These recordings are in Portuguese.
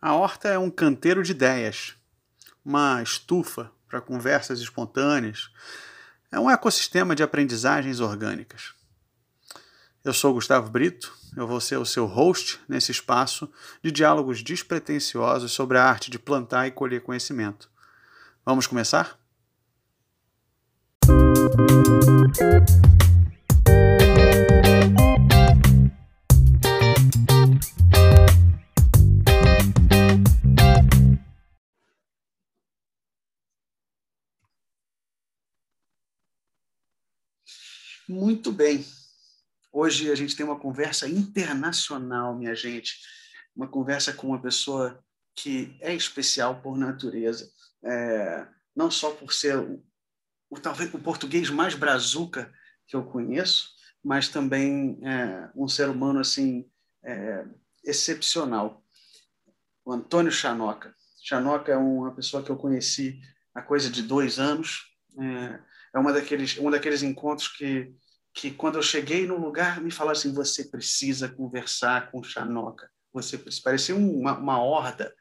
A horta é um canteiro de ideias, uma estufa para conversas espontâneas. É um ecossistema de aprendizagens orgânicas. Eu sou Gustavo Brito, eu vou ser o seu host nesse espaço de diálogos despretensiosos sobre a arte de plantar e colher conhecimento. Vamos começar? Muito bem. Hoje a gente tem uma conversa internacional, minha gente. Uma conversa com uma pessoa que é especial por natureza. É, não só por ser o, o, talvez o português mais brazuca que eu conheço, mas também é, um ser humano assim é, excepcional. O Antônio Chanoca. Chanoca é uma pessoa que eu conheci há coisa de dois anos. É, é uma daqueles, um daqueles encontros que, que, quando eu cheguei no lugar, me falaram assim: você precisa conversar com o Chanoca. Você precisa. Parecia uma, uma horda,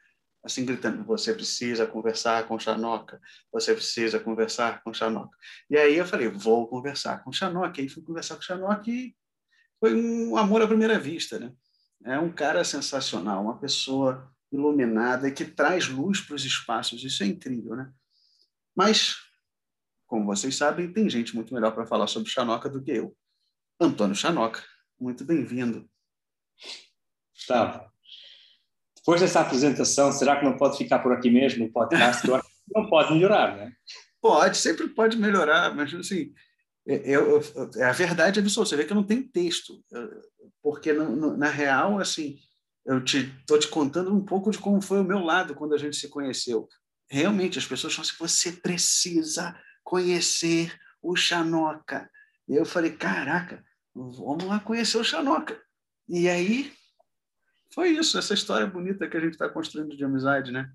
assim, gritando: você precisa conversar com o Chanoca, você precisa conversar com o. E aí eu falei: vou conversar com o Chanoca. E aí fui conversar com o Chanoca e foi um amor à primeira vista, né? É um cara sensacional, uma pessoa iluminada e que traz luz para os espaços. Isso é incrível, né? Mas como vocês sabem, tem gente muito melhor para falar sobre Chanoca do que eu. Antônio Chanoca, muito bem-vindo. Gustavo, depois dessa apresentação, será que não pode ficar por aqui mesmo o podcast? Eu não pode melhorar, né? Pode, sempre pode melhorar, mas assim, eu, eu, a verdade absoluta. Você vê que eu não tenho texto, porque no, no, na real, assim, eu estou te, te contando um pouco de como foi o meu lado quando a gente se conheceu. Realmente, as pessoas falam assim: você precisa conhecer o Xanoca. E eu falei, caraca, vamos lá conhecer o Xanoca. E aí foi isso, essa história bonita que a gente está construindo de amizade, né?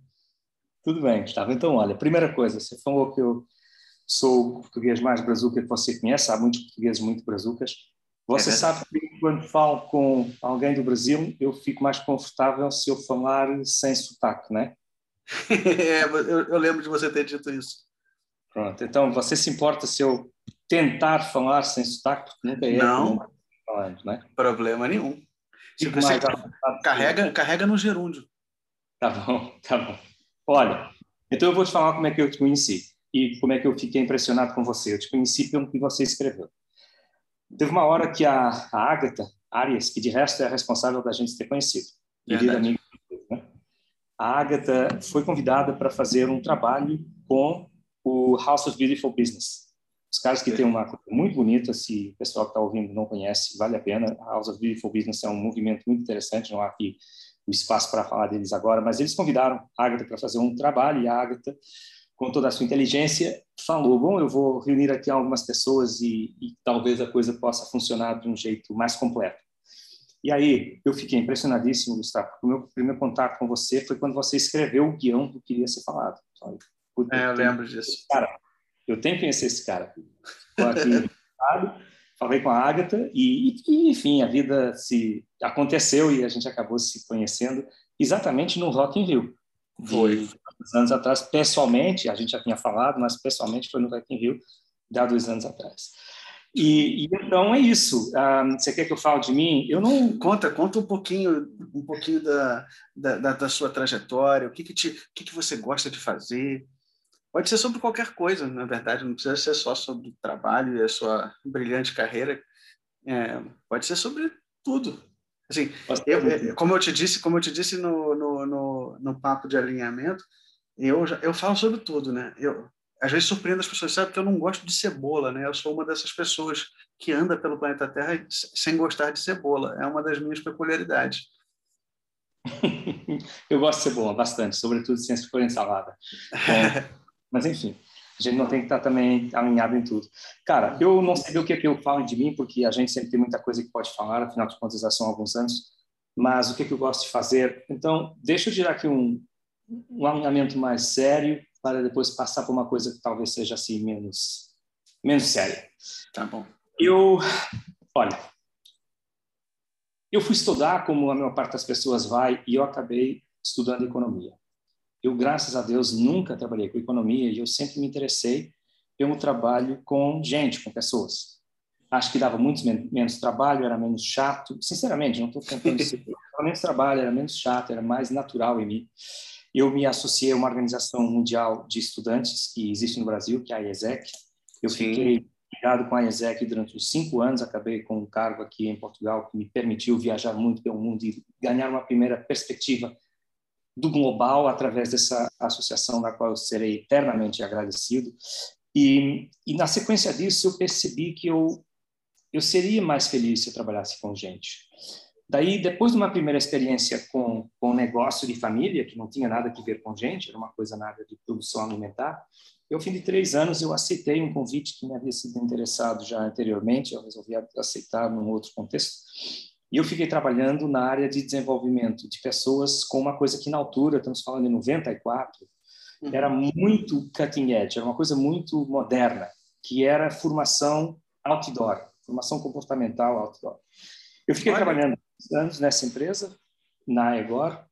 Tudo bem, Gustavo. Então, olha, primeira coisa, você falou que eu sou o português mais brazuca que você conhece, há muitos portugueses muito brazucas. Você é sabe que quando falo com alguém do Brasil, eu fico mais confortável se eu falar sem sotaque, né? é, eu, eu lembro de você ter dito isso. Pronto, então você se importa se eu tentar falar sem sotaque? Porque nunca é não, falando, né? Problema nenhum. Se você carrega, carrega no gerúndio. Tá bom, tá bom. Olha, então eu vou te falar como é que eu te conheci e como é que eu fiquei impressionado com você. Eu te conheci pelo que você escreveu. Teve uma hora que a, a Agatha Arias, que de resto é a responsável da gente ter conhecido, querida amiga, né? a Agatha foi convidada para fazer um trabalho com o House of Beautiful Business. Os caras que têm uma coisa muito bonita, se o pessoal que está ouvindo não conhece, vale a pena. House of Beautiful Business é um movimento muito interessante, não há aqui o espaço para falar deles agora, mas eles convidaram a Agatha para fazer um trabalho e a Agatha, com toda a sua inteligência, falou: Bom, eu vou reunir aqui algumas pessoas e, e talvez a coisa possa funcionar de um jeito mais completo. E aí, eu fiquei impressionadíssimo, Gustavo, porque o meu primeiro contato com você foi quando você escreveu o guião do que queria ser falado. Sabe? É, eu lembro disso. Cara, eu tenho que conhecer esse cara. Aqui, falei com a Agatha e, e, enfim, a vida se aconteceu e a gente acabou se conhecendo exatamente no Rock in Rio. Foi. Dois anos atrás, pessoalmente, a gente já tinha falado, mas pessoalmente foi no Rock in Rio, há dois anos atrás. E, e, então é isso. Ah, você quer que eu fale de mim? Eu não conta, conta um pouquinho, um pouquinho da, da, da sua trajetória. O que que, te, o que que você gosta de fazer? Pode ser sobre qualquer coisa, na verdade, não precisa ser só sobre o trabalho e a sua brilhante carreira. É, pode ser sobre tudo. Assim, eu, é, como eu te disse, como eu te disse no, no, no, no papo de alinhamento, eu, eu falo sobre tudo, né? Eu, às vezes surpreendo as pessoas, sabe que eu não gosto de cebola, né? Eu sou uma dessas pessoas que anda pelo planeta Terra sem gostar de cebola. É uma das minhas peculiaridades. eu gosto de cebola bastante, sobretudo se for em salada. Mas, enfim, a gente não tem que estar também alinhado em tudo. Cara, eu não sei o que, é que eu falo de mim, porque a gente sempre tem muita coisa que pode falar, afinal de contas, já são alguns anos. Mas o que, é que eu gosto de fazer? Então, deixa eu tirar aqui um, um alinhamento mais sério, para depois passar por uma coisa que talvez seja assim menos menos séria. Tá bom. Eu, olha, eu fui estudar como a maior parte das pessoas vai e eu acabei estudando economia. Eu, graças a Deus, nunca trabalhei com economia e eu sempre me interessei pelo trabalho com gente, com pessoas. Acho que dava muito menos trabalho, era menos chato. Sinceramente, não estou tentando ser. Era menos trabalho, era menos chato, era mais natural em mim. Eu me associei a uma organização mundial de estudantes que existe no Brasil, que é a IESEC. Eu Sim. fiquei ligado com a IESEC durante os cinco anos, acabei com um cargo aqui em Portugal que me permitiu viajar muito pelo mundo e ganhar uma primeira perspectiva do global através dessa associação da qual eu serei eternamente agradecido. E, e na sequência disso eu percebi que eu eu seria mais feliz se eu trabalhasse com gente. Daí, depois de uma primeira experiência com com negócio de família que não tinha nada a ver com gente, era uma coisa nada de produção alimentar, eu, ao fim de três anos, eu aceitei um convite que me havia sido interessado já anteriormente, eu resolvi aceitar num outro contexto, e eu fiquei trabalhando na área de desenvolvimento de pessoas com uma coisa que, na altura, estamos falando em 94, uhum. era muito cutting edge, era uma coisa muito moderna, que era formação outdoor, formação comportamental outdoor. Eu fiquei Olha. trabalhando anos nessa empresa, na Egor,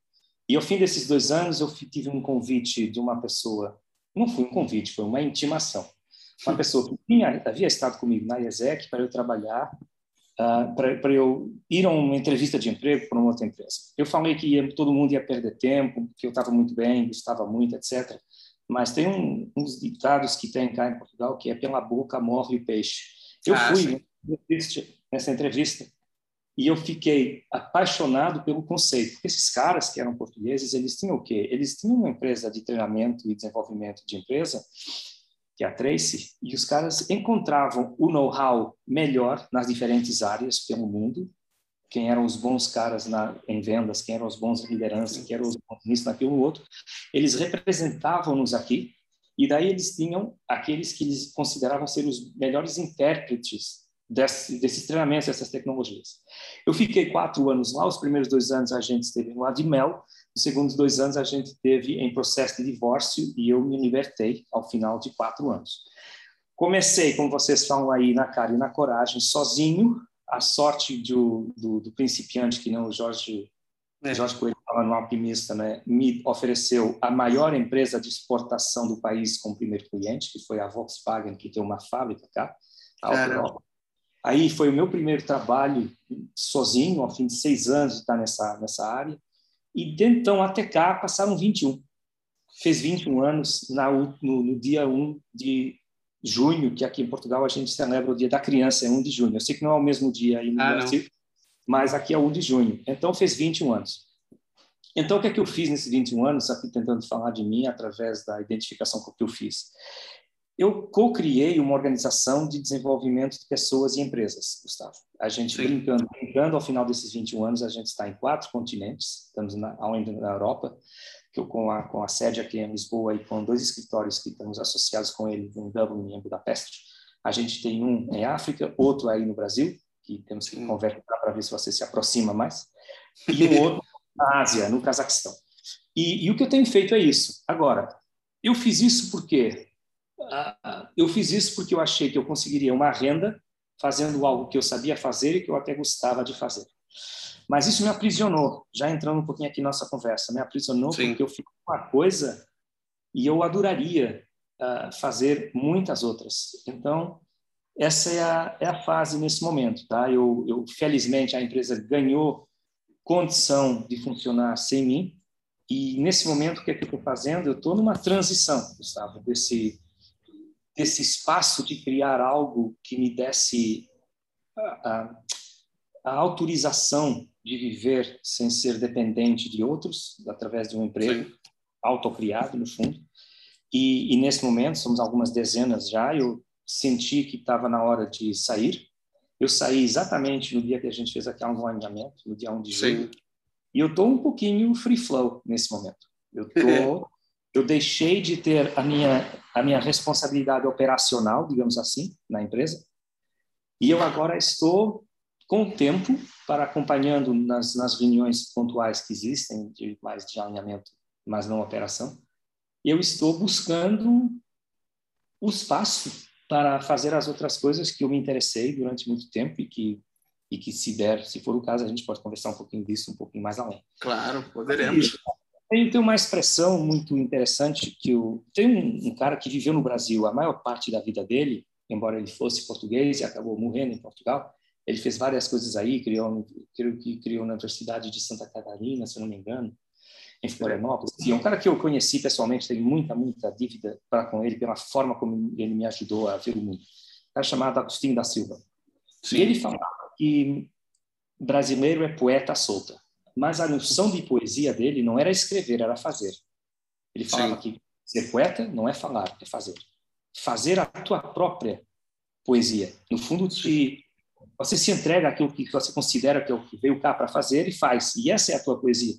e ao fim desses dois anos eu tive um convite de uma pessoa não foi um convite, foi uma intimação. Uma pessoa que tinha, havia estado comigo na IESEC para eu trabalhar, uh, para eu ir a uma entrevista de emprego para uma outra empresa. Eu falei que ia, todo mundo ia perder tempo, que eu estava muito bem, gostava muito, etc. Mas tem um, uns ditados que tem cá em Portugal que é pela boca morre o peixe. Eu ah, fui nessa entrevista e eu fiquei apaixonado pelo conceito, porque esses caras que eram portugueses, eles tinham o quê? Eles tinham uma empresa de treinamento e desenvolvimento de empresa, que é a Tracy, e os caras encontravam o know-how melhor nas diferentes áreas pelo mundo, quem eram os bons caras na, em vendas, quem eram os bons em liderança, quem eram os bons nisso, naquilo, no outro, eles representavam-nos aqui, e daí eles tinham aqueles que eles consideravam ser os melhores intérpretes desse, desses treinamentos, dessas tecnologias. Eu fiquei quatro anos lá, os primeiros dois anos a gente esteve lá de mel, os segundos dois anos a gente teve em processo de divórcio e eu me libertei ao final de quatro anos. Comecei, como vocês falam aí, na cara e na coragem, sozinho, a sorte do, do, do principiante, que não o Jorge, é. Jorge Coelho estava no Alpimista, né, me ofereceu a maior empresa de exportação do país como primeiro cliente, que foi a Volkswagen, que tem uma fábrica cá, a Europa. Aí foi o meu primeiro trabalho sozinho, ao fim de seis anos de estar nessa, nessa área. E de então até cá passaram 21. Fez 21 anos na, no, no dia 1 de junho, que aqui em Portugal a gente celebra o Dia da Criança, é 1 de junho. Eu sei que não é o mesmo dia aí no ah, Brasil, mas aqui é 1 de junho. Então fez 21 anos. Então o que é que eu fiz nesses 21 anos, aqui tentando falar de mim através da identificação com o que eu fiz? Eu co-criei uma organização de desenvolvimento de pessoas e empresas, Gustavo. A gente Sim. brincando, brincando, ao final desses 21 anos, a gente está em quatro continentes. Estamos na, ainda na Europa, que eu, com, a, com a sede aqui em Lisboa e com dois escritórios que estamos associados com ele em Dublin e em Budapeste. A gente tem um em África, outro aí no Brasil, que temos que conversar para ver se você se aproxima mais, e um outro na Ásia, no Cazaquistão. E, e o que eu tenho feito é isso. Agora, eu fiz isso porque eu fiz isso porque eu achei que eu conseguiria uma renda fazendo algo que eu sabia fazer e que eu até gostava de fazer. Mas isso me aprisionou, já entrando um pouquinho aqui nossa conversa, me aprisionou Sim. porque eu fiz uma coisa e eu adoraria uh, fazer muitas outras. Então, essa é a, é a fase nesse momento, tá? Eu, eu, felizmente, a empresa ganhou condição de funcionar sem mim e, nesse momento, o que, é que eu estou fazendo? Eu estou numa transição, Gustavo, desse desse espaço de criar algo que me desse a, a, a, autorização de viver sem ser dependente de outros, através de um emprego Sim. autocriado, no fundo. E, e, nesse momento, somos algumas dezenas já, eu senti que estava na hora de sair. Eu saí exatamente no dia que a gente fez aqui um alinhamento, no dia 1 de julho. E eu estou um pouquinho free flow nesse momento. Eu estou eu deixei de ter a minha a minha responsabilidade operacional, digamos assim, na empresa, e eu agora estou com tempo para acompanhando nas, nas reuniões pontuais que existem de mais de alinhamento, mas não operação. Eu estou buscando o espaço para fazer as outras coisas que eu me interessei durante muito tempo e que e que se der, se for o caso, a gente pode conversar um pouquinho disso um pouquinho mais além. Claro, poderemos. Tem, tem uma expressão muito interessante que eu, tem um, um, cara que viveu no Brasil a maior parte da vida dele, embora ele fosse português e acabou morrendo em Portugal. Ele fez várias coisas aí, criou, creio que criou na Universidade de Santa Catarina, se não me engano, em Florianópolis. E é um cara que eu conheci pessoalmente, tenho muita, muita dívida para com ele pela forma como ele me ajudou a ver o mundo. Um cara chamado Agostinho da Silva. Sim. E ele falava que brasileiro é poeta solta. Mas a noção de poesia dele não era escrever, era fazer. Ele falava Sim. que ser poeta não é falar, é fazer. Fazer a tua própria poesia. No fundo, te, você se entrega àquilo que você considera que é o que veio cá para fazer e faz. E essa é a tua poesia.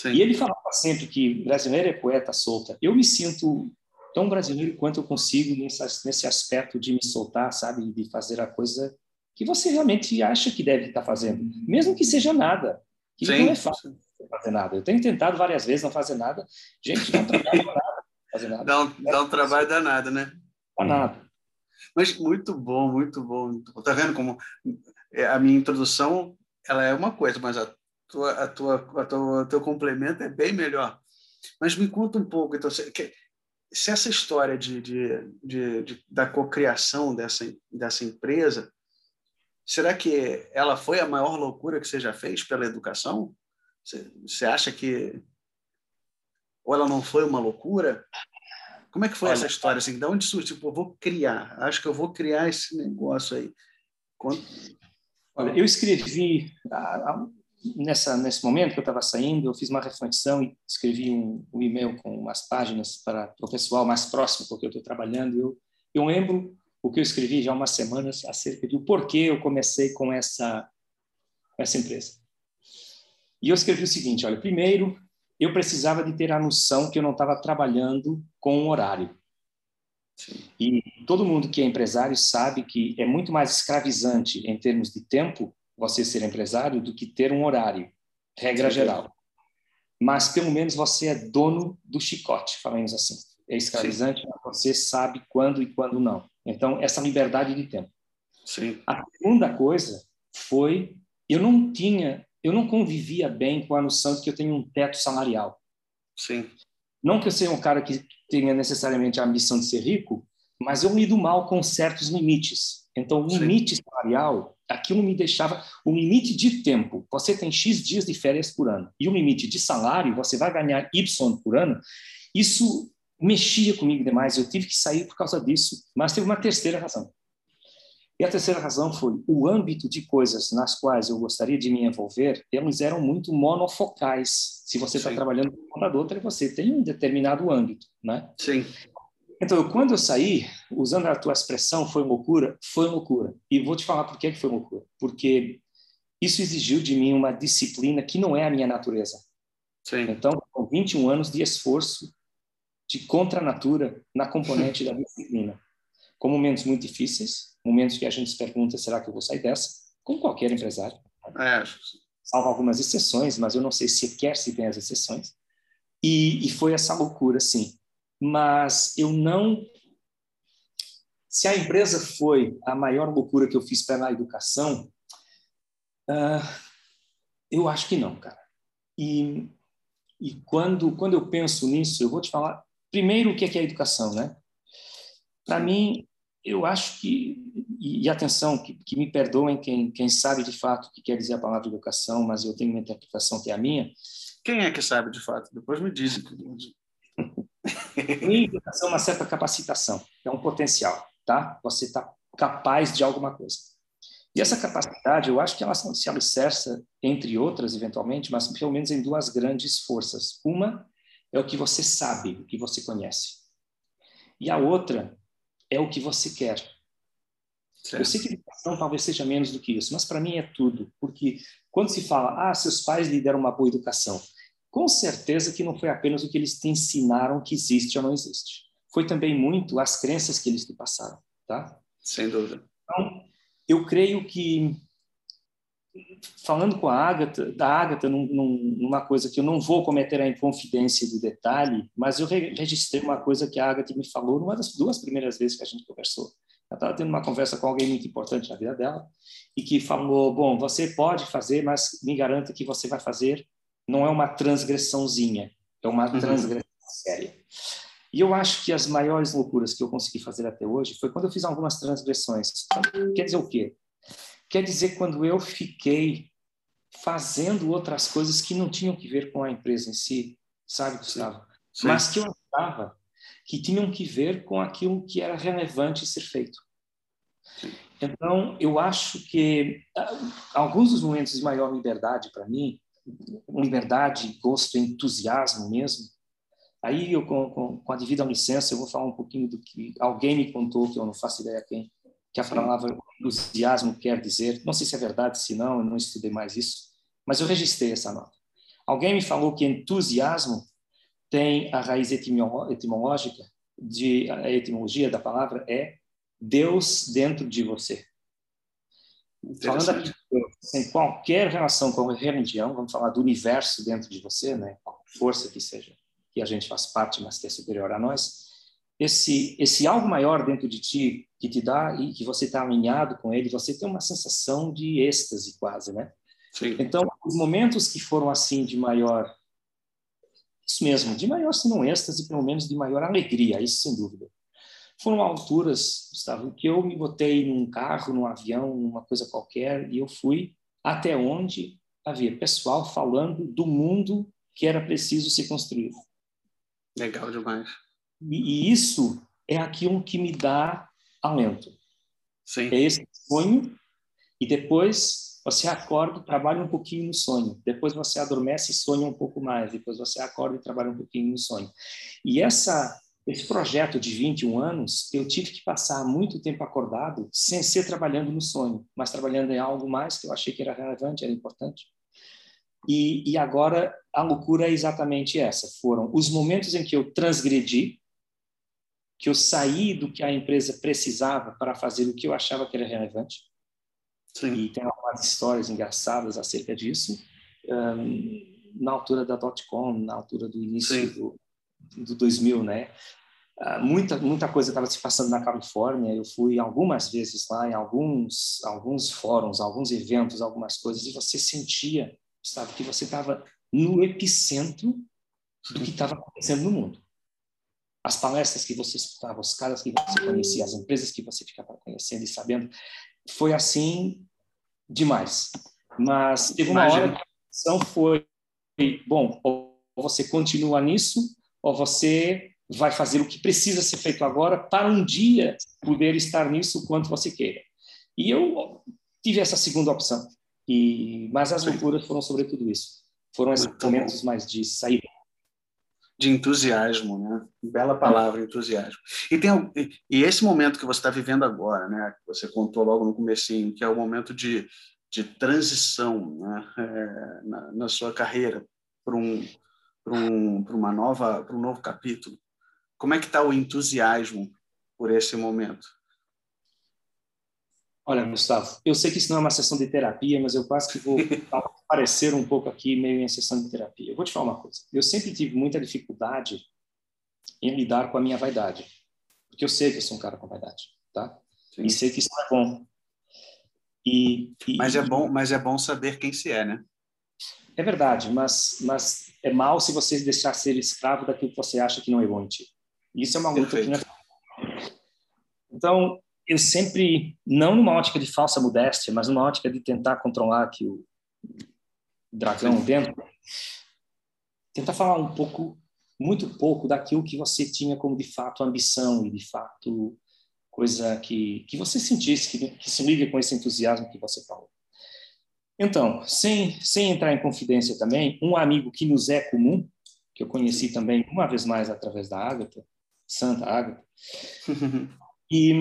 Sim. E ele falava sempre que brasileiro é poeta solta. Eu me sinto tão brasileiro quanto eu consigo nesse, nesse aspecto de me soltar, sabe? De fazer a coisa que você realmente acha que deve estar fazendo, mesmo que seja nada. Que Sim. não é fácil fazer nada. Eu tenho tentado várias vezes não fazer nada. Gente, não trabalho nada. Fazer nada. Dá um, dá um trabalho danado, né? Danado. Mas muito bom, muito bom. Tá vendo como é, a minha introdução ela é uma coisa, mas a tua, a tua, a tua, teu complemento é bem melhor. Mas me conta um pouco, então, se, se essa história de, de, de, de da cocriação dessa, dessa empresa Será que ela foi a maior loucura que você já fez pela educação? Você, você acha que ou ela não foi uma loucura? Como é que foi Olha, essa história? Assim, de onde surgiu? Tipo, eu vou criar. Acho que eu vou criar esse negócio aí. Quando... Olha, eu escrevi nessa nesse momento que eu estava saindo, eu fiz uma reflexão e escrevi um, um e-mail com umas páginas para o pessoal mais próximo, porque eu estou trabalhando. Eu eu lembro o que eu escrevi já há umas semanas acerca do porquê eu comecei com essa, essa empresa. E eu escrevi o seguinte: olha, primeiro, eu precisava de ter a noção que eu não estava trabalhando com um horário. E todo mundo que é empresário sabe que é muito mais escravizante em termos de tempo você ser empresário do que ter um horário, regra geral. Mas pelo menos você é dono do chicote, falamos assim. É escravizante, mas você sabe quando e quando não. Então, essa liberdade de tempo. Sim. A segunda coisa foi eu não tinha, eu não convivia bem com a noção de que eu tenho um teto salarial. Sim. Não que eu seja um cara que tenha necessariamente a ambição de ser rico, mas eu lido mal com certos limites. Então, o limite salarial, aquilo me deixava o limite de tempo. Você tem X dias de férias por ano e o limite de salário, você vai ganhar Y por ano. Isso mexia comigo demais, eu tive que sair por causa disso, mas teve uma terceira razão. E a terceira razão foi o âmbito de coisas nas quais eu gostaria de me envolver, eles eram muito monofocais. Se você está trabalhando com contador, você tem um determinado âmbito, né? Sim. Então, quando eu saí, usando a tua expressão, foi loucura? Foi loucura. E vou te falar por que foi loucura. Porque isso exigiu de mim uma disciplina que não é a minha natureza. Sim. Então, com 21 anos de esforço, de contra natura na componente da disciplina. Com momentos muito difíceis, momentos que a gente se pergunta, será que eu vou sair dessa? Com qualquer empresário. É. Salvo algumas exceções, mas eu não sei sequer se tem as exceções. E, e foi essa loucura, sim. Mas eu não... Se a empresa foi a maior loucura que eu fiz para a educação, uh, eu acho que não, cara. E, e quando, quando eu penso nisso, eu vou te falar Primeiro, o que é, a educação, né? Para mim, eu acho que e, atenção, que, que, me perdoem quem, quem sabe de fato o que quer dizer a palavra educação, mas eu tenho uma interpretação que é a minha. Quem é que sabe de fato? Depois me diz. educação é uma certa capacitação, é um potencial, tá? Você está capaz de alguma coisa. E essa capacidade, eu acho que ela se alicerça, entre outras, eventualmente, mas pelo menos em duas grandes forças. Uma é o que você sabe, o que você conhece. E a outra é o que você quer. Certo. Eu sei que educação talvez seja menos do que isso, mas para mim é tudo, porque quando se fala, ah, seus pais lhe deram uma boa educação, com certeza que não foi apenas o que eles te ensinaram que existe ou não existe. Foi também muito as crenças que eles te passaram, tá? Sem dúvida. Então, eu creio que falando com a Agatha, da Agatha num, num, numa coisa que eu não vou cometer a inconfidência do detalhe, mas eu registrei uma coisa que a Agatha me falou numa das duas primeiras vezes que a gente conversou. Ela estava tendo uma conversa com alguém muito importante na vida dela e que falou: Bom, você pode fazer, mas me garanta que você vai fazer, não é uma transgressãozinha. É uma uhum. transgressão séria. E eu acho que as maiores loucuras que eu consegui fazer até hoje foi quando eu fiz algumas transgressões. Quer dizer o quê? Quer dizer quando eu fiquei fazendo outras coisas que não tinham que ver com a empresa em si, sabe, Gustavo? Sim. Mas que eu achava que tinham que ver com aquilo que era relevante ser feito. Então, eu acho que ah, alguns dos momentos de maior liberdade para mim, liberdade, gosto, entusiasmo mesmo, aí eu, com, com, com a devida licença, eu vou falar um pouquinho do que alguém me contou, que eu não faço ideia quem, que a palavra entusiasmo quer dizer. Não sei se é verdade, se não, eu não estudei mais isso, mas eu registrei essa nota. Alguém me falou que entusiasmo tem a raiz etimológica, de, a etimologia da palavra é Deus dentro de você. Falando aqui sem qualquer relação com a religião, vamos falar do universo dentro de você, né? força que seja, que a gente faz parte, mas que é superior a nós, esse esse algo maior dentro de ti que te dá e que você está alinhado com ele, você tem uma sensação de êxtase quase, né? Sim. Então, os momentos que foram assim de maior isso mesmo, de maior, se não êxtase, pelo menos de maior alegria, isso sem dúvida. Foram alturas, Gustavo, que eu me botei num carro, num avião, numa coisa qualquer, e eu fui até onde havia pessoal falando do mundo que era preciso ser construído. Legal demais. E, isso é aquilo que me dá alento. Sim. É esse sonho, e depois você acorda, trabalha um pouquinho no sonho. Depois você adormece e sonha um pouco mais. Depois você acorda e trabalha um pouquinho no sonho. E essa esse projeto de 21 anos, eu tive que passar muito tempo acordado, sem ser trabalhando no sonho, mas trabalhando em algo mais que eu achei que era relevante, era importante. E, e agora a loucura é exatamente essa: foram os momentos em que eu transgredi, que eu saí do que a empresa precisava para fazer o que eu achava que era relevante. Sim. E tem algumas histórias engraçadas acerca disso. Um, na altura da dot-com, na altura do início do, do 2000, né? Uh, muita muita coisa estava se passando na Califórnia. Eu fui algumas vezes lá em alguns alguns fóruns, alguns eventos, algumas coisas e você sentia, sabe, que você estava no epicentro do que estava acontecendo no mundo. As palestras que você escutava, os caras que você conhecia, as empresas que você ficava conhecendo e sabendo, foi assim demais. Mas teve uma Imagina. hora que a decisão foi, bom, ou você continua nisso ou você vai fazer o que precisa ser feito agora para um dia poder estar nisso o quanto você queira. E eu tive essa segunda opção. E mas as loucuras foram sobre tudo isso. Foram esses momentos mais de saída. De entusiasmo, né? Bela palavra, entusiasmo. E tem e esse momento que você está vivendo agora, né? Que você contou logo no comecinho, que é o momento de, de transição, né? É, na, na sua carreira para um para um, uma nova, para um novo capítulo. Como é que está o entusiasmo por esse momento? Olha, Gustavo, eu sei que isso não é uma sessão de terapia, mas eu quase que vou aparecer um pouco aqui meio em sessão de terapia. Eu vou te falar uma coisa. Eu sempre tive muita dificuldade em lidar com a minha vaidade, porque eu sei que eu sou um cara com vaidade, tá? Sim. E sei que isso é bom. E, e, mas é bom, mas é bom saber quem se é, né? É verdade, mas, mas é mal se você deixar ser escravo daquilo que você acha que não é bom em ti. Isso é uma luta que não é... Então, eu sempre, não numa ótica de falsa modéstia, mas numa ótica de tentar controlar aqui o dragão dentro, tentar falar um pouco, muito pouco daquilo que você tinha como de fato ambição e de fato coisa que, que você sentisse, que, que se liga com esse entusiasmo que você falou. Então, sem, sem entrar em confidência também, um amigo que nos é comum, que eu conheci também uma vez mais através da Ágata, Santa Ágata, e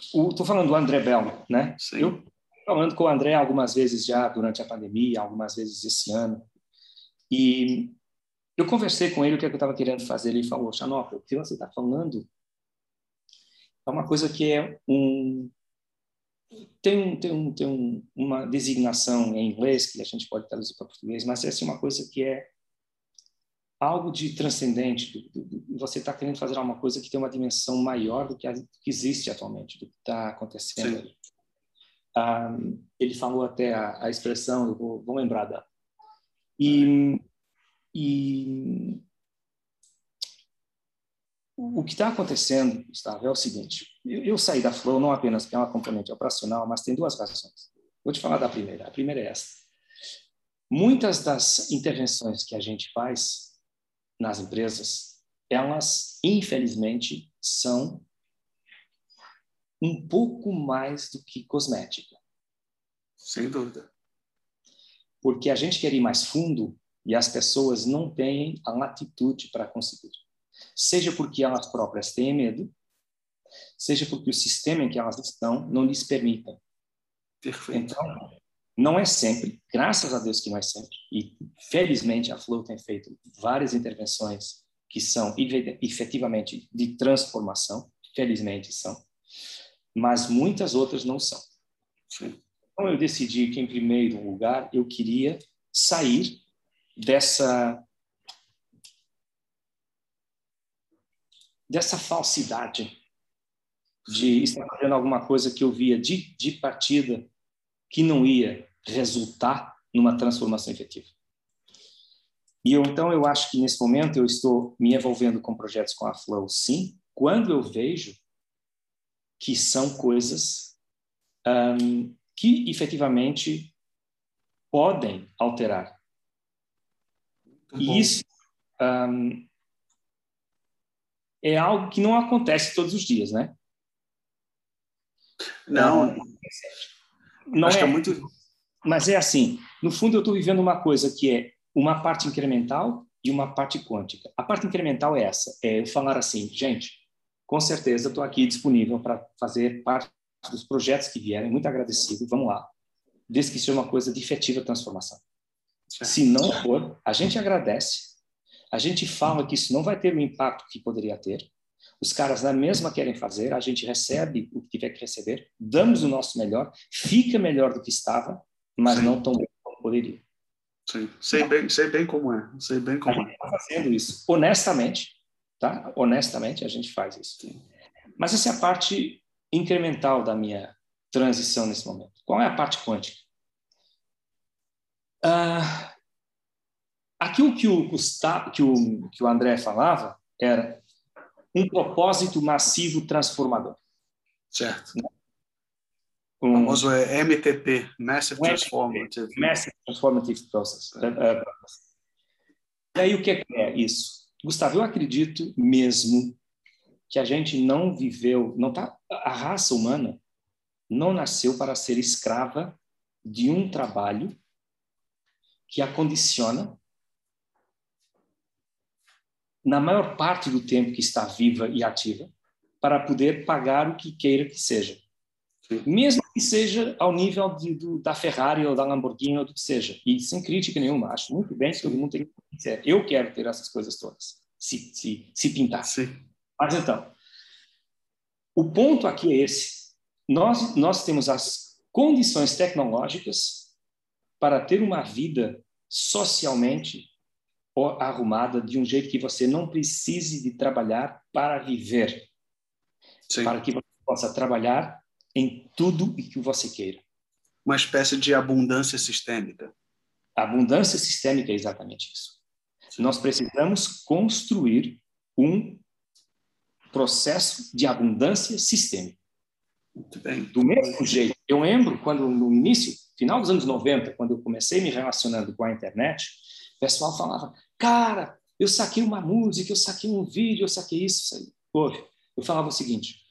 estou falando do André Bell, né? Sim. Eu falando com o André algumas vezes já durante a pandemia, algumas vezes esse ano, e eu conversei com ele o que, é que eu estava querendo fazer. Ele falou, Xanoca, o que você está falando é uma coisa que é um, tem, tem, um, tem um, uma designação em inglês que a gente pode traduzir para português, mas é assim, uma coisa que é algo de transcendente. Você está querendo fazer alguma coisa que tem uma dimensão maior do que, a, que existe atualmente, do que está acontecendo. Um, ah, ele falou até a, a expressão, eu vou, vou lembrar dela. E e o que está acontecendo, Gustavo, é o seguinte: eu, eu, saí da Flow não apenas porque é uma componente operacional, mas tem duas razões. Vou te falar da primeira. A primeira é essa. Muitas das intervenções que a gente faz nas empresas, elas, infelizmente, são um pouco mais do que cosmética. Sem dúvida. Porque a gente quer ir mais fundo e as pessoas não têm a latitude para conseguir. Seja porque elas próprias têm medo, seja porque o sistema em que elas estão não lhes permita. Perfeito. Então, não é sempre, graças a Deus que não é sempre, e felizmente a Flow tem feito várias intervenções que são efetivamente de transformação, felizmente são, mas muitas outras não são. Então eu decidi que, em primeiro lugar, eu queria sair dessa dessa falsidade de estar fazendo alguma coisa que eu via de, de partida que não ia resultar numa transformação efetiva. E eu, então eu acho que nesse momento eu estou me envolvendo com projetos com a Flow, sim, quando eu vejo que são coisas um, que efetivamente podem alterar. E isso um, é algo que não acontece todos os dias, né? Não. Não Acho é, é muito. Mas é assim. No fundo, eu estou vivendo uma coisa que é uma parte incremental e uma parte quântica. A parte incremental é essa: é eu falar assim, gente, com certeza estou aqui disponível para fazer parte dos projetos que vierem. Muito agradecido. Vamos lá. Desde que seja uma coisa de efetiva transformação. Se não for, a gente agradece. A gente fala que isso não vai ter o impacto que poderia ter. Os caras na mesma querem fazer, a gente recebe o que tiver que receber, damos o nosso melhor, fica melhor do que estava, mas Sim. não tão bem como poderia. Sim, sei bem, sei bem como é, sei bem como a gente está fazendo isso, honestamente, tá? Honestamente, a gente faz isso. Mas essa é a parte incremental da minha transição nesse momento. Qual é a parte quântica? Ah, aquilo que o Gustavo, que o, que o André falava era um propósito massivo transformador. Certo. Um, o famoso é MTP, Massive Transformative. Massive Transformative Process. É. E aí o que é isso? Gustavo, eu acredito mesmo que a gente não viveu, não tá, a raça humana não nasceu para ser escrava de um trabalho que a condiciona na maior parte do tempo que está viva e ativa, para poder pagar o que queira que seja. Mesmo que seja ao nível de, do, da Ferrari ou da Lamborghini ou do que seja. E sem crítica nenhuma, acho muito bem que todo mundo tem que eu quero ter essas coisas todas, se, se, se pintar. Sim. Mas então, o ponto aqui é esse. Nós, nós temos as condições tecnológicas para ter uma vida socialmente arrumada de um jeito que você não precise de trabalhar para viver. Sim. Para que você possa trabalhar em tudo o que você queira. Uma espécie de abundância sistêmica. Abundância sistêmica é exatamente isso. Sim. Nós precisamos construir um processo de abundância sistêmica. Muito bem. Do mesmo jeito, eu lembro quando no início, final dos anos 90, quando eu comecei me relacionando com a internet, o pessoal falava: Cara, eu saquei uma música, eu saquei um vídeo, eu saquei isso. Ouve, eu falava o seguinte: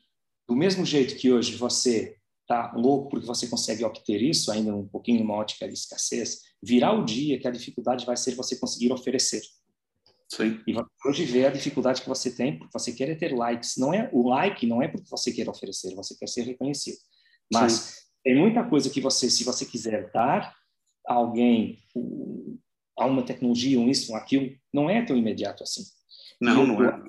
do mesmo jeito que hoje você está louco porque você consegue obter isso, ainda um pouquinho numa ótica de escassez, virá o dia que a dificuldade vai ser você conseguir oferecer. Sim. E hoje vê a dificuldade que você tem porque você quer ter likes. Não é o like não é porque você quer oferecer, você quer ser reconhecido. Mas Sim. tem muita coisa que você, se você quiser dar a alguém a uma tecnologia, um isso, um aquilo, não é tão imediato assim. Não, não é.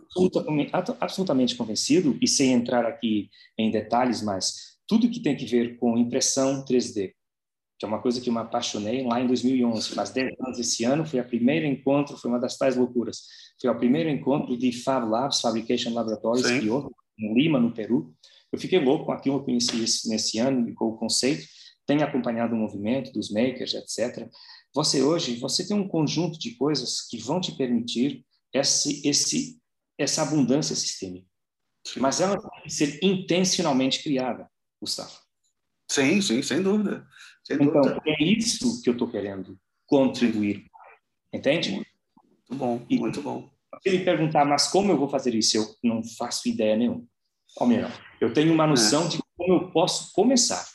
Absolutamente, convencido, e sem entrar aqui em detalhes, mas tudo que tem que ver com impressão 3D, que é uma coisa que eu me apaixonei lá em 2011, faz 10 anos esse ano, foi a primeiro encontro, foi uma das tais loucuras, foi o primeiro encontro de Fab Labs, Fabrication Laboratories, que houve em Lima, no Peru. Eu fiquei louco com aquilo, eu conheci isso nesse ano, com o conceito, tenho acompanhado o movimento dos makers, etc., você hoje, você tem um conjunto de coisas que vão te permitir esse, esse, essa abundância sistêmica. Mas ela tem que ser intencionalmente criada, Gustavo. Sim, sim, sem dúvida. Sem então, dúvida. é isso que eu estou querendo contribuir. Entende? Muito bom, e, muito bom. Se me perguntar, mas como eu vou fazer isso? Eu não faço ideia nenhuma. Ou melhor, eu tenho uma noção é. de como eu posso começar.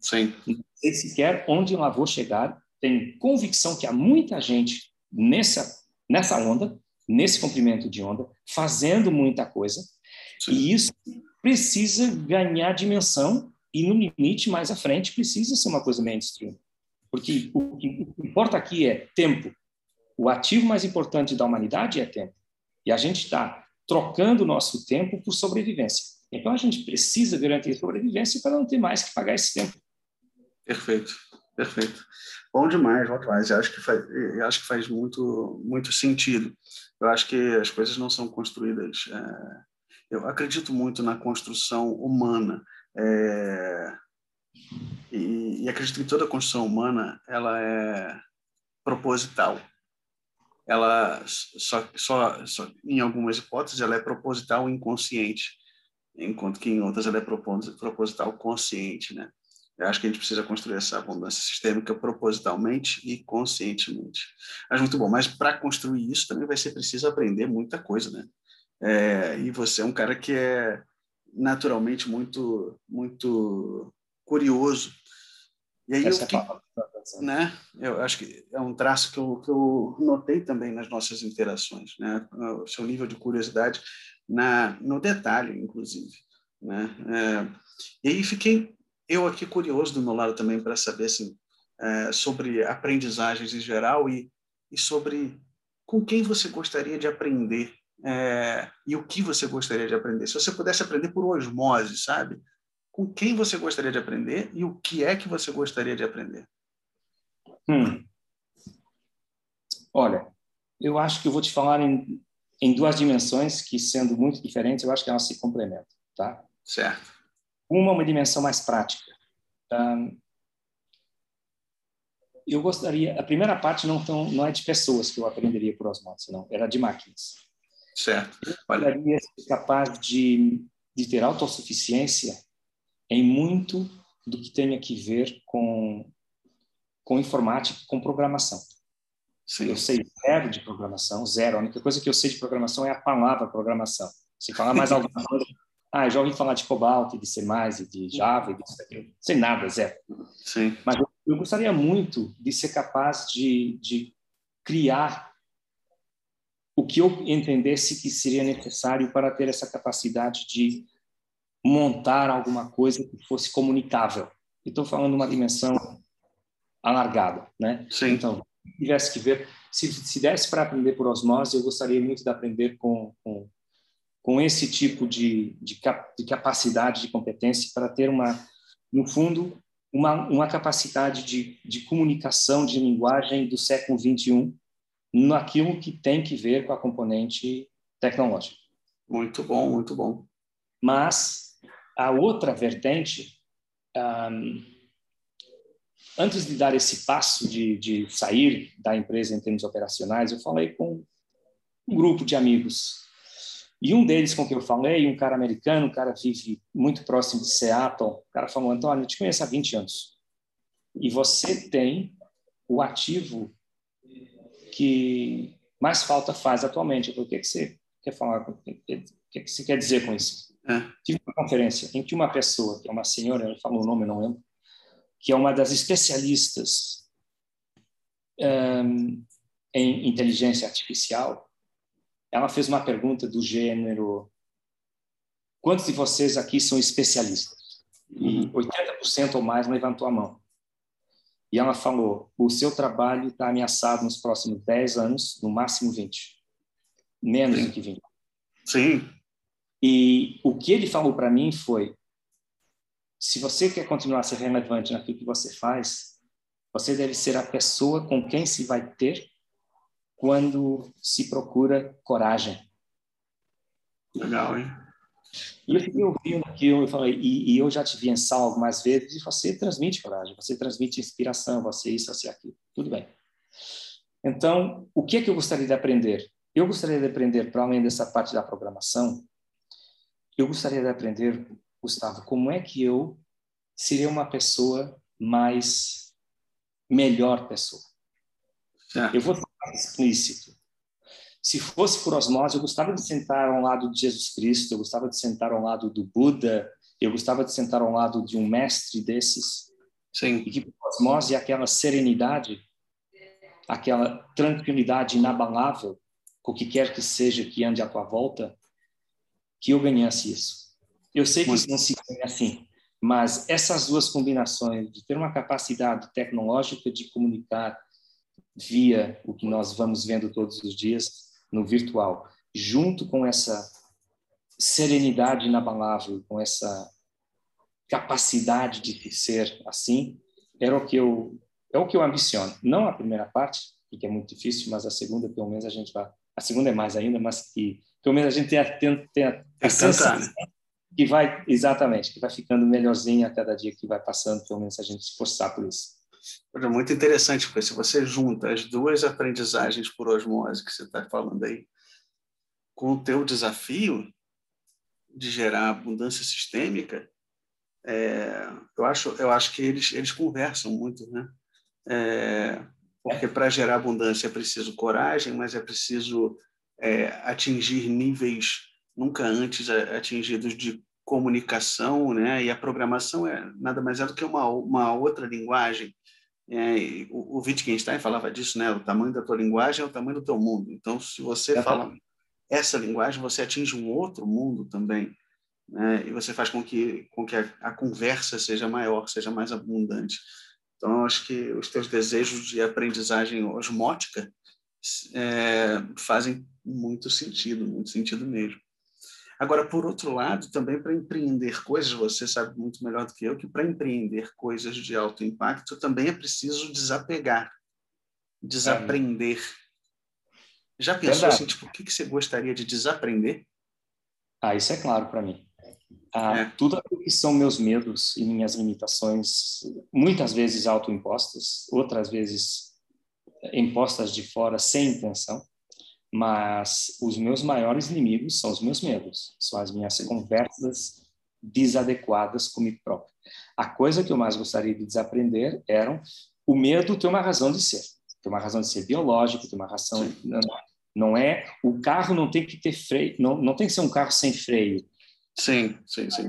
Sim. Não sei sequer onde eu vou chegar. Tenho convicção que há muita gente nessa, nessa onda, nesse comprimento de onda, fazendo muita coisa. Sim. E isso precisa ganhar dimensão e, no limite, mais à frente, precisa ser uma coisa mainstream. Porque o que importa aqui é tempo. O ativo mais importante da humanidade é tempo. E a gente está trocando o nosso tempo por sobrevivência. Então a gente precisa garantir sobrevivência para não ter mais que pagar esse tempo. Perfeito, perfeito. Bom demais, bom demais. Eu acho que faz, acho que faz muito, muito sentido. Eu acho que as coisas não são construídas. É, eu acredito muito na construção humana. É, e, e, acredito que toda construção humana ela é proposital. Ela só, só, só em algumas hipóteses ela é proposital inconsciente, enquanto que em outras ela é proposital consciente, né? Eu acho que a gente precisa construir essa abundância sistêmica propositalmente e conscientemente. Mas muito bom. Mas para construir isso também vai ser preciso aprender muita coisa, né? É, e você é um cara que é naturalmente muito muito curioso. E aí Essa eu é né? Eu acho que é um traço que eu, que eu notei também nas nossas interações, né? O seu nível de curiosidade na no detalhe, inclusive, né? É, e aí fiquei eu aqui curioso do meu lado também para saber assim é, sobre aprendizagens em geral e, e sobre com quem você gostaria de aprender é, e o que você gostaria de aprender. Se você pudesse aprender por osmose, sabe? com quem você gostaria de aprender e o que é que você gostaria de aprender? Hum. Olha, eu acho que eu vou te falar em, em duas dimensões que, sendo muito diferentes, eu acho que elas se complementam, tá? Certo. Uma, uma dimensão mais prática. Um, eu gostaria, a primeira parte não, tão, não é de pessoas que eu aprenderia por osmose, não, era de máquinas. Certo. Eu gostaria ser capaz de, de ter autossuficiência em muito do que tem que ver com, com informática, com programação. Sim. Eu sei zero de programação, zero. A única coisa que eu sei de programação é a palavra programação. Se falar mais alguma coisa, ah, já ouvi falar de Cobalt, de C+, de Java, e daquilo. Sem nada, zero. Sim. Mas eu, eu gostaria muito de ser capaz de, de criar o que eu entendesse que seria necessário para ter essa capacidade de montar alguma coisa que fosse comunicável. Estou falando uma dimensão alargada, né? Sim. Então, tivesse que ver, se, se desse para aprender por osmose, eu gostaria muito de aprender com, com, com esse tipo de, de, de capacidade, de competência, para ter uma, no fundo, uma, uma capacidade de, de comunicação, de linguagem do século 21, naquilo que tem que ver com a componente tecnológica. Muito bom, muito bom. Mas a outra vertente, um, antes de dar esse passo de, de sair da empresa em termos operacionais, eu falei com um grupo de amigos. E um deles com quem eu falei, um cara americano, um cara vive muito próximo de Seattle, o cara falou, Antônio, eu te conheço há 20 anos. E você tem o ativo que mais falta faz atualmente. Eu falei, o que, é que você quer falar? O que, é que você quer dizer com isso? É. Tive uma conferência em que uma pessoa, que é uma senhora, ela falou o nome, não lembro, que é uma das especialistas um, em inteligência artificial, ela fez uma pergunta do gênero: quantos de vocês aqui são especialistas? E 80% uhum. ou mais levantou a mão. E ela falou: o seu trabalho está ameaçado nos próximos 10 anos, no máximo 20. Menos Sim. do que 20. Sim. E o que ele falou para mim foi: se você quer continuar a ser relevante naquilo que você faz, você deve ser a pessoa com quem se vai ter quando se procura coragem. Legal, hein? E eu fiquei ouvindo aquilo, eu falei, e, e, eu já te vi em sala algumas vezes, e você transmite coragem, você transmite inspiração, você isso, você aquilo. Tudo bem. Então, o que é que eu gostaria de aprender? Eu gostaria de aprender, para além dessa parte da programação, eu gostaria de aprender, Gustavo, como é que eu seria uma pessoa mais melhor pessoa. Eu vou explícito. Se fosse por osmose, eu gostava de sentar ao lado de Jesus Cristo, eu gostava de sentar ao lado do Buda, eu gostava de sentar ao lado de um mestre desses. Sim. E que por osmose, aquela serenidade, aquela tranquilidade inabalável, com o que quer que seja que ande à tua volta, que eu ganhasse isso. Eu sei que isso não se ganha assim, mas essas duas combinações de ter uma capacidade tecnológica de comunicar via o que nós vamos vendo todos os dias no virtual, junto com essa serenidade inabalável, com essa capacidade de ser assim, era o que eu é o que eu ambiciono. Não a primeira parte, porque é muito difícil, mas a segunda, pelo menos, a gente vai. A segunda é mais ainda, mas que pelo menos a gente tem a, tem, tem a, a sensação que vai exatamente, que vai ficando melhorzinha a cada dia que vai passando, pelo menos a gente se esforçar por isso. É muito interessante, porque se você junta as duas aprendizagens por osmose que você está falando aí, com o teu desafio de gerar abundância sistêmica, é, eu acho eu acho que eles eles conversam muito, né? É, porque para gerar abundância é preciso coragem, mas é preciso é, atingir níveis nunca antes atingidos de comunicação, né? E a programação é nada mais é do que uma uma outra linguagem. É, o, o Wittgenstein falava disso, né? O tamanho da tua linguagem é o tamanho do teu mundo. Então, se você é fala essa linguagem, você atinge um outro mundo também, né? E você faz com que com que a, a conversa seja maior, seja mais abundante. Então, acho que os teus desejos de aprendizagem osmótica é, fazem muito sentido, muito sentido mesmo. Agora, por outro lado, também para empreender coisas, você sabe muito melhor do que eu que para empreender coisas de alto impacto também é preciso desapegar, desaprender. Já pensou Verdade. assim, tipo, o que, que você gostaria de desaprender? Ah, isso é claro para mim. Ah, é. Tudo aquilo que são meus medos e minhas limitações, muitas vezes autoimpostas, outras vezes impostas de fora sem intenção, mas os meus maiores inimigos são os meus medos, são as minhas conversas desadequadas comigo próprio. A coisa que eu mais gostaria de desaprender eram o medo tem uma razão de ser, tem uma razão de ser biológica, tem uma razão não, não é o carro não tem que ter freio, não, não tem que ser um carro sem freio. Sim, sim, sim.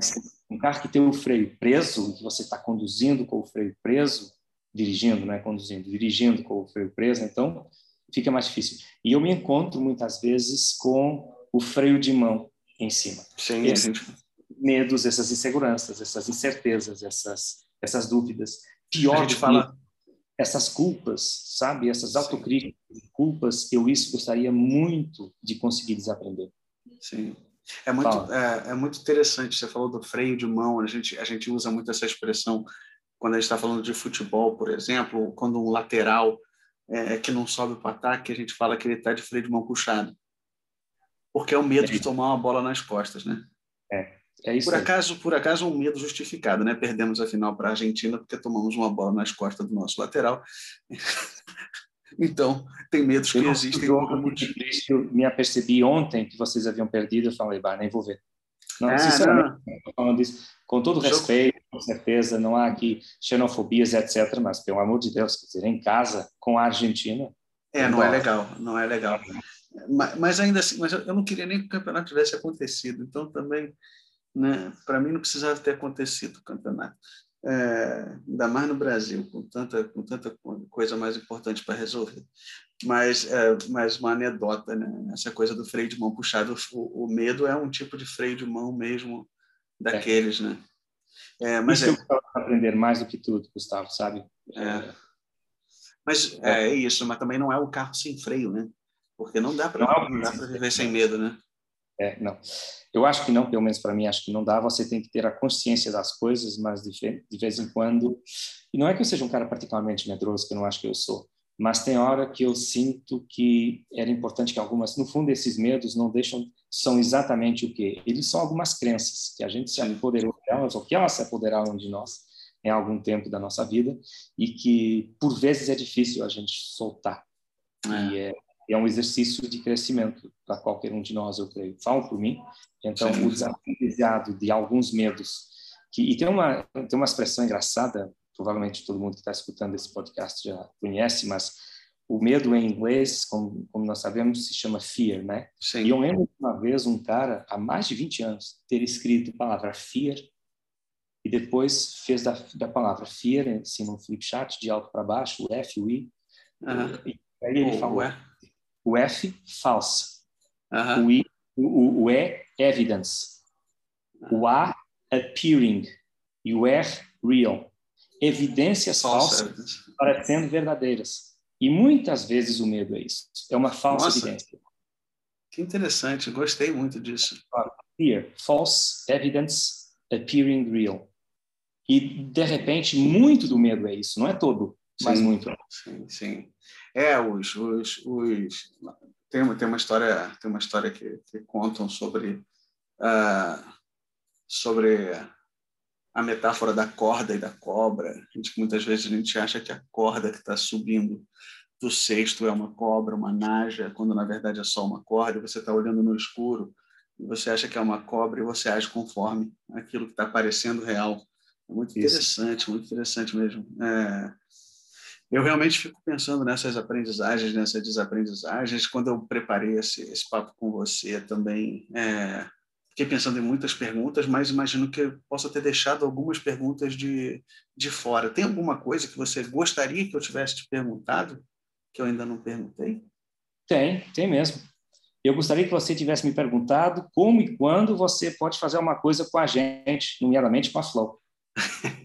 Um carro que tem o freio preso, que você está conduzindo com o freio preso, dirigindo, não é conduzindo, dirigindo com o freio preso, então fica mais difícil. E eu me encontro muitas vezes com o freio de mão em cima. Sim, Esses gente... medos, essas inseguranças, essas incertezas, essas essas dúvidas. Pior a gente fala essas culpas, sabe? Essas autocríticas, culpas, eu isso gostaria muito de conseguir desaprender. Sim. É muito, é, é, muito interessante. Você falou do freio de mão. A gente, a gente usa muito essa expressão quando a gente está falando de futebol, por exemplo, quando um lateral é, que não sobe para o ataque, a gente fala que ele está de freio de mão puxado. Porque é o medo é. de tomar uma bola nas costas, né? É, é isso. Por acaso, por acaso, um medo justificado, né? Perdemos a final para a Argentina porque tomamos uma bola nas costas do nosso lateral. então, tem medos que existem. Jogo eu me apercebi ontem que vocês haviam perdido, eu falei, bah, nem vou ver. Não, ah, sinceramente, não. com todo respeito, com certeza, não há aqui xenofobias, etc. Mas, pelo amor de Deus, quer dizer, em casa, com a Argentina. É, não é legal, não é legal. Mas, mas ainda assim, mas eu não queria nem que o campeonato tivesse acontecido. Então, também, né, para mim, não precisava ter acontecido o campeonato. É, ainda mais no Brasil, com tanta, com tanta coisa mais importante para resolver. Mas, é, mas uma anedota, né? essa coisa do freio de mão puxado, o, o medo é um tipo de freio de mão mesmo daqueles, é. né? É, mas isso é... aprender mais do que tudo, Gustavo, sabe? É. Mas é. é. isso, mas também não é o carro sem freio, né? Porque não dá para viver sem medo, né? É, não. Eu acho que não, pelo menos para mim, acho que não dá. Você tem que ter a consciência das coisas, mas de, de vez em quando. E não é que eu seja um cara particularmente medroso, que eu não acho que eu sou, mas tem hora que eu sinto que era importante que algumas, no fundo, esses medos não deixam, são exatamente o quê? Eles são algumas crenças que a gente se apoderou delas, ou que elas se apoderaram de nós em algum tempo da nossa vida, e que, por vezes, é difícil a gente soltar. É. E é, é um exercício de crescimento para qualquer um de nós, eu creio. Falo por mim. Então, o desaprendizaado de alguns medos. Que, e tem uma, tem uma expressão engraçada, provavelmente todo mundo que está escutando esse podcast já conhece, mas o medo em inglês, como, como, nós sabemos, se chama fear, né? Sim. E eu lembro uma vez um cara, há mais de 20 anos, ter escrito a palavra fear e depois fez da, da palavra fear, assim, num flip chart de alto para baixo, o F, o I. E aí ele falou o F, falsa. O I, o, o E, evidence. O A, appearing. E o R, real. Evidências falsas parecendo verdadeiras. E muitas vezes o medo é isso. É uma falsa Nossa, evidência. Que interessante. Gostei muito disso. Fear, false evidence appearing real. E, de repente, muito do medo é isso. Não é todo, sim, mas muito. Sim, sim. É, os, os, os... Tem, tem uma história, tem uma história que, que contam sobre uh, sobre a metáfora da corda e da cobra. A gente, muitas vezes a gente acha que a corda que está subindo do cesto é uma cobra, uma naja, quando na verdade é só uma corda. E você está olhando no escuro e você acha que é uma cobra e você age conforme aquilo que está parecendo real. É muito interessante, Isso. muito interessante mesmo. É, eu realmente fico pensando nessas aprendizagens, nessas desaprendizagens. Quando eu preparei esse, esse papo com você também, é, fiquei pensando em muitas perguntas, mas imagino que eu possa ter deixado algumas perguntas de, de fora. Tem alguma coisa que você gostaria que eu tivesse te perguntado, que eu ainda não perguntei? Tem, tem mesmo. Eu gostaria que você tivesse me perguntado como e quando você pode fazer uma coisa com a gente, nomeadamente com a Flow.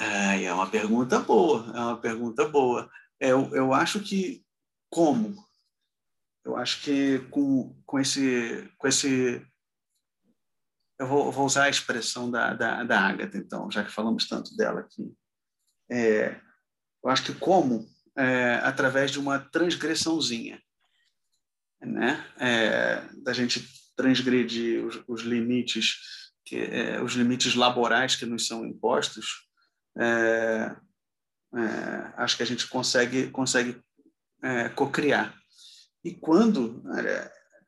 É, uma pergunta boa, é uma pergunta boa. Eu, eu acho que como? Eu acho que com, com esse com esse eu vou, vou usar a expressão da, da, da Agatha, então, já que falamos tanto dela aqui. É, eu acho que como é, através de uma transgressãozinha, né? É, da gente transgredir os, os limites que, é, os limites laborais que nos são impostos é, é, acho que a gente consegue, consegue é, cocriar. E quando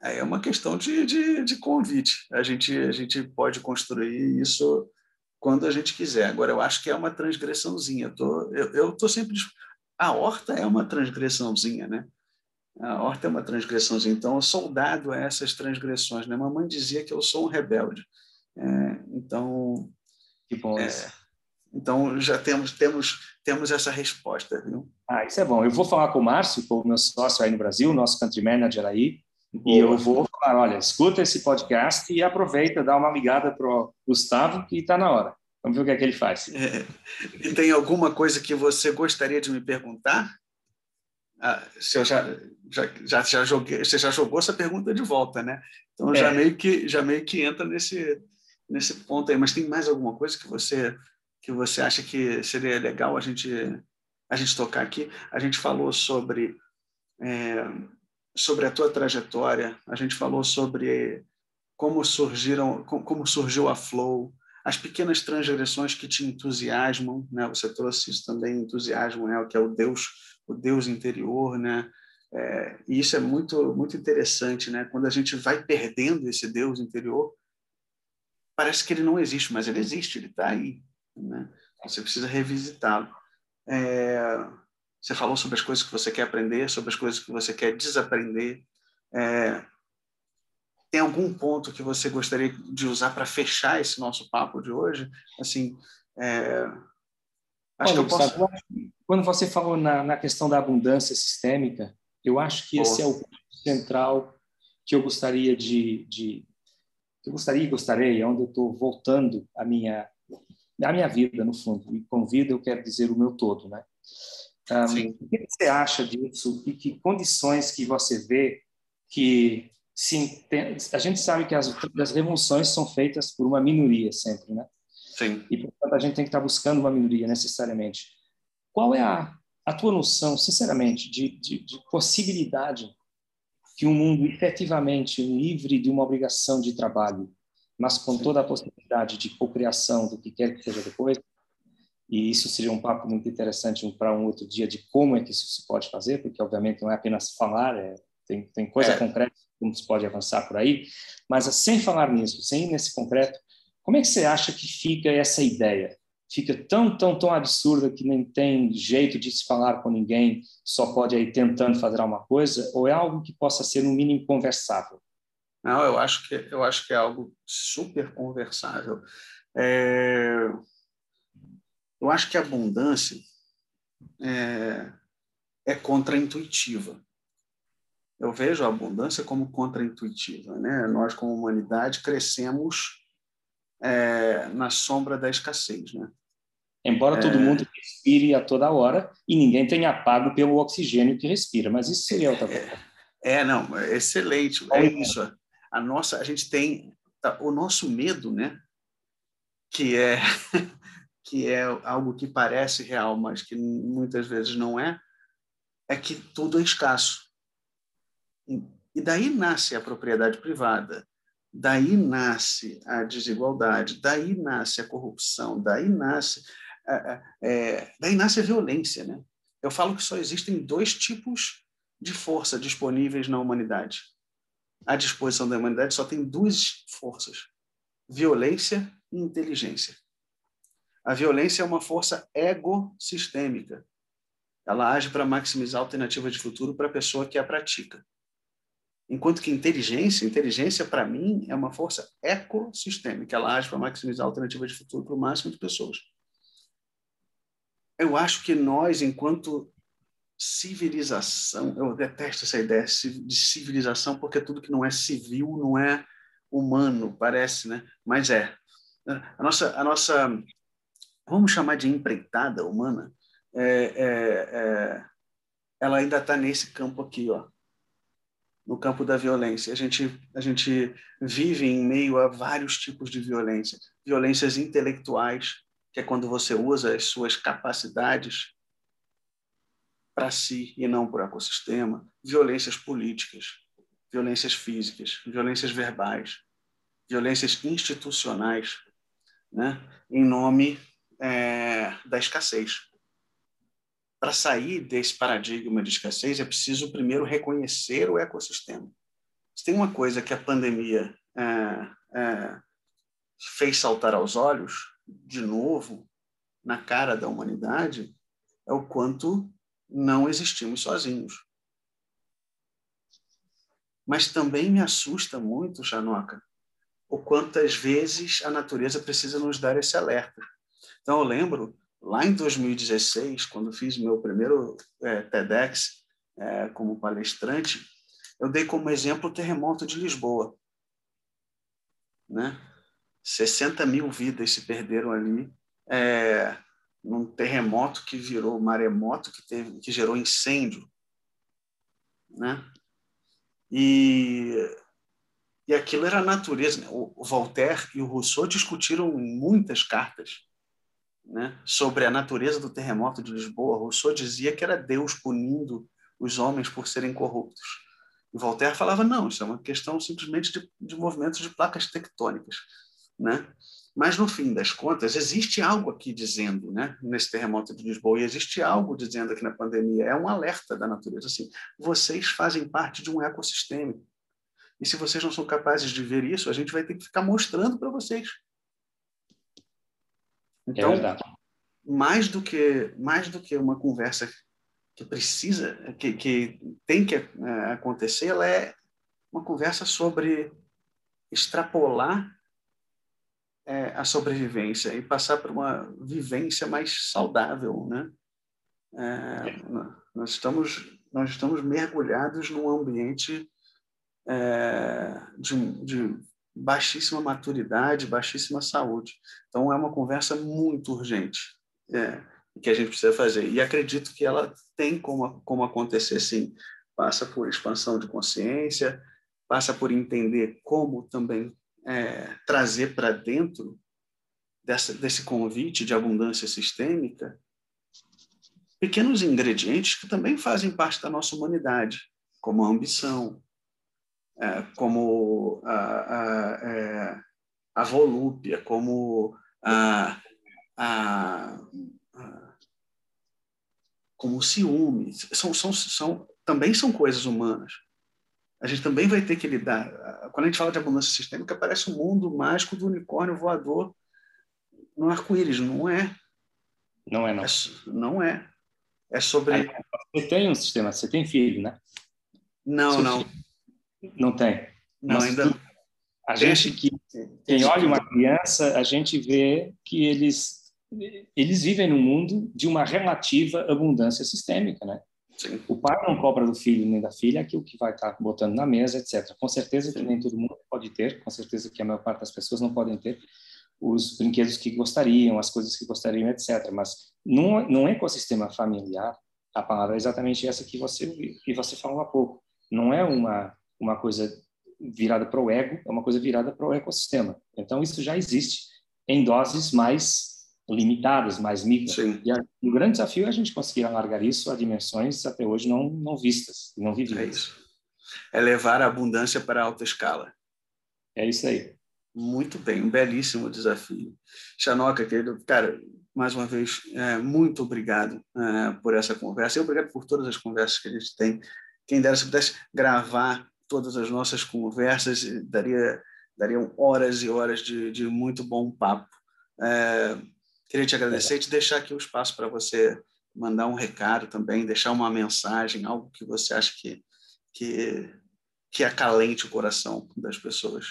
é, é uma questão de, de, de, convite, a gente, a gente pode construir isso quando a gente quiser. Agora, eu acho que é uma transgressãozinha. Eu tô, eu, eu tô sempre a horta é uma transgressãozinha, né? A horta é uma transgressãozinha. Então, eu sou dado a essas transgressões. Né? Mamãe dizia que eu sou um rebelde. É, então, que bom é, isso. Então já temos temos temos essa resposta, viu? Ah, isso é bom. Eu vou falar com o Márcio, com o meu sócio aí no Brasil, nosso country manager aí, Boa. e eu vou falar, olha, escuta esse podcast e aproveita, dá uma ligada pro Gustavo que está na hora. Vamos ver o que é que ele faz. É. E tem alguma coisa que você gostaria de me perguntar? Ah, se eu já, já, já, já joguei, você já jogou essa pergunta de volta, né? Então é. já meio que já meio que entra nesse nesse ponto aí. Mas tem mais alguma coisa que você que você acha que seria legal a gente a gente tocar aqui? A gente falou sobre é, sobre a tua trajetória, a gente falou sobre como surgiram, como surgiu a Flow, as pequenas transgressões que te entusiasmam, né? Você trouxe isso também, entusiasmo, né? Que é o Deus, o Deus interior, né? É, e isso é muito muito interessante, né? Quando a gente vai perdendo esse Deus interior, parece que ele não existe, mas ele existe, ele está aí, né? Você precisa revisitá-lo. É, você falou sobre as coisas que você quer aprender, sobre as coisas que você quer desaprender. É, tem algum ponto que você gostaria de usar para fechar esse nosso papo de hoje? Assim, é, acho Olha, que eu posso... Sabe, quando você falou na, na, questão da abundância sistêmica, eu acho que esse é o ponto central que eu gostaria de, de eu gostaria e gostaria, é onde eu estou voltando a minha a minha vida, no fundo. E com vida eu quero dizer o meu todo, né? Um, o que você acha disso e que condições que você vê que sim, a gente sabe que as, as revoluções são feitas por uma minoria sempre, né? Sim. E portanto a gente tem que estar buscando uma minoria necessariamente. Qual é a, a tua noção, sinceramente, de, de, de possibilidade que um mundo efetivamente livre de uma obrigação de trabalho mas com toda a possibilidade de cocriação do que quer que seja depois, e isso seria um papo muito interessante para um outro dia de como é que isso se pode fazer, porque obviamente não é apenas falar, é, tem, tem coisa é. concreta como se pode avançar por aí, mas sem falar nisso, sem ir nesse concreto, como é que você acha que fica essa ideia? Fica tão, tão, tão absurda que nem tem jeito de se falar com ninguém, só pode ir tentando fazer alguma coisa, ou é algo que possa ser no mínimo conversável? Não, eu acho que eu acho que é algo super conversável. É... Eu acho que a abundância é, é contraintuitiva. Eu vejo a abundância como contraintuitiva. Né? Nós, como humanidade, crescemos é, na sombra da escassez. Né? Embora todo é... mundo respire a toda hora e ninguém tenha pago pelo oxigênio que respira, mas isso seria outra coisa. É, é, não, é excelente. É isso. A nossa, a gente tem tá, o nosso medo, né? Que é que é algo que parece real, mas que muitas vezes não é, é que tudo é escasso. E daí nasce a propriedade privada, daí nasce a desigualdade, daí nasce a corrupção, daí nasce, é, daí nasce a violência. Né? Eu falo que só existem dois tipos de força disponíveis na humanidade. À disposição da humanidade só tem duas forças: violência e inteligência. A violência é uma força egossistêmica. Ela age para maximizar a alternativa de futuro para a pessoa que a pratica. Enquanto que inteligência, inteligência para mim é uma força ecossistêmica. Ela age para maximizar a alternativa de futuro para o máximo de pessoas. Eu acho que nós, enquanto civilização, eu detesto essa ideia de civilização porque tudo que não é civil não é humano, parece, né? Mas é. A nossa, a nossa vamos chamar de empreitada humana, é, é, é, ela ainda está nesse campo aqui, ó, no campo da violência. A gente, a gente vive em meio a vários tipos de violência. Violências intelectuais, que é quando você usa as suas capacidades para si e não para o ecossistema. Violências políticas, violências físicas, violências verbais, violências institucionais, né? em nome é, da escassez. Para sair desse paradigma de escassez, é preciso primeiro reconhecer o ecossistema. Se tem uma coisa que a pandemia é, é, fez saltar aos olhos, de novo, na cara da humanidade, é o quanto não existimos sozinhos. Mas também me assusta muito, Chanoca, o quantas vezes a natureza precisa nos dar esse alerta. Então, eu lembro, lá em 2016, quando fiz meu primeiro é, TEDx é, como palestrante, eu dei como exemplo o terremoto de Lisboa. Né? 60 mil vidas se perderam ali é, num terremoto que virou maremoto, que, teve, que gerou incêndio. Né? E, e aquilo era a natureza. Né? O Voltaire e o Rousseau discutiram muitas cartas né, sobre a natureza do terremoto de Lisboa, Rousseau dizia que era Deus punindo os homens por serem corruptos. E Voltaire falava, não, isso é uma questão simplesmente de, de movimentos de placas tectônicas. Né? Mas, no fim das contas, existe algo aqui dizendo, né, nesse terremoto de Lisboa, e existe algo dizendo aqui na pandemia, é um alerta da natureza, assim, vocês fazem parte de um ecossistema. E se vocês não são capazes de ver isso, a gente vai ter que ficar mostrando para vocês. Então, é mais do que mais do que uma conversa que precisa, que, que tem que é, acontecer, ela é uma conversa sobre extrapolar é, a sobrevivência e passar para uma vivência mais saudável, né? É, nós estamos nós estamos mergulhados num ambiente é, de, de baixíssima maturidade, baixíssima saúde. Então, é uma conversa muito urgente é, que a gente precisa fazer. E acredito que ela tem como, como acontecer, sim. Passa por expansão de consciência, passa por entender como também é, trazer para dentro dessa, desse convite de abundância sistêmica pequenos ingredientes que também fazem parte da nossa humanidade, como a ambição, é, como a, a, é, a, volúpia, como a, a, como o ciúme, são, são, são, também são coisas humanas. A gente também vai ter que lidar. Quando a gente fala de abundância sistêmica, parece um mundo mágico do unicórnio voador no arco-íris. Não é. Não é, não. É, não é. É sobre. Você tem um sistema, você tem filho, né? Não, Seu não. Filho. Não tem. Não, Mas ainda. A gente que quem olha uma criança, a gente vê que eles eles vivem num mundo de uma relativa abundância sistêmica, né? Sim. O pai não cobra do filho nem da filha aquilo que vai estar botando na mesa, etc. Com certeza Sim. que nem todo mundo pode ter, com certeza que a maior parte das pessoas não podem ter os brinquedos que gostariam, as coisas que gostariam, etc. Mas num, num ecossistema familiar, a palavra é exatamente essa que você que você falou há pouco. Não é uma uma coisa virada para o ego, é uma coisa virada para o ecossistema. Então isso já existe em doses mais limitadas, mais micro. Sim. E a, o grande desafio é a gente conseguir alargar isso a dimensões até hoje não, não vistas, não vividas. É isso. É levar a abundância para alta escala. É isso aí. Muito bem, um belíssimo desafio. Xanoca, querido, cara, mais uma vez, é, muito obrigado é, por essa conversa e obrigado por todas as conversas que a gente tem. Quem dera se pudesse gravar todas as nossas conversas, daria dariam horas e horas de, de muito bom papo. É, Queria te agradecer e te deixar aqui o espaço para você mandar um recado também, deixar uma mensagem, algo que você acha que, que, que acalente o coração das pessoas.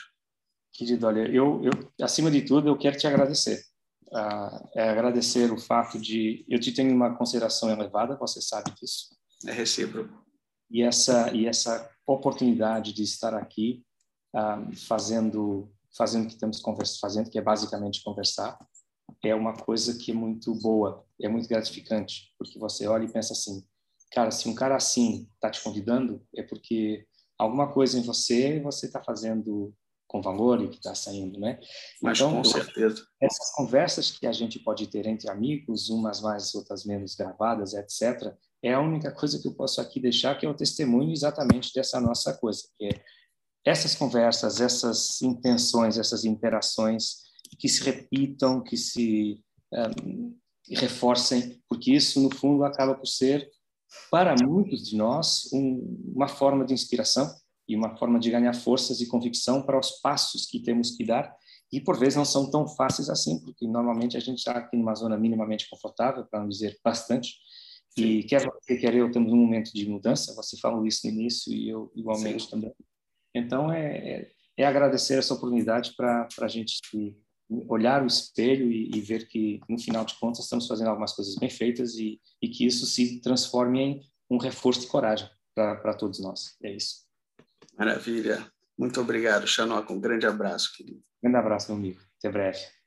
Querido, olha, eu, eu acima de tudo, eu quero te agradecer. Uh, é agradecer o fato de eu te tenho uma consideração elevada, você sabe disso. É recíproco. E essa e essa oportunidade de estar aqui uh, fazendo fazendo o que estamos fazendo, que é basicamente conversar, é uma coisa que é muito boa, é muito gratificante, porque você olha e pensa assim, cara, se um cara assim está te convidando, é porque alguma coisa em você você está fazendo com valor e que está saindo, né? Mas então, com certeza. Essas conversas que a gente pode ter entre amigos, umas mais, outras menos gravadas, etc., é a única coisa que eu posso aqui deixar, que é o testemunho exatamente dessa nossa coisa, que é essas conversas, essas intenções, essas interações, que se repitam, que se um, reforcem, porque isso, no fundo, acaba por ser, para muitos de nós, um, uma forma de inspiração e uma forma de ganhar forças e convicção para os passos que temos que dar e por vezes não são tão fáceis assim, porque normalmente a gente está aqui numa zona minimamente confortável, para não dizer bastante, e quer você, quer eu, temos um momento de mudança, você falou isso no início e eu igualmente Sim. também. Então, é, é, é, agradecer essa oportunidade para a gente se olhar o espelho e, e, ver que, no final de contas, estamos fazendo algumas coisas bem feitas e, e que isso se transforme em um reforço de coragem para todos nós. É isso. Maravilha. Muito obrigado, Xanoca. Um grande abraço, querido. Grande abraço, meu amigo. Até breve.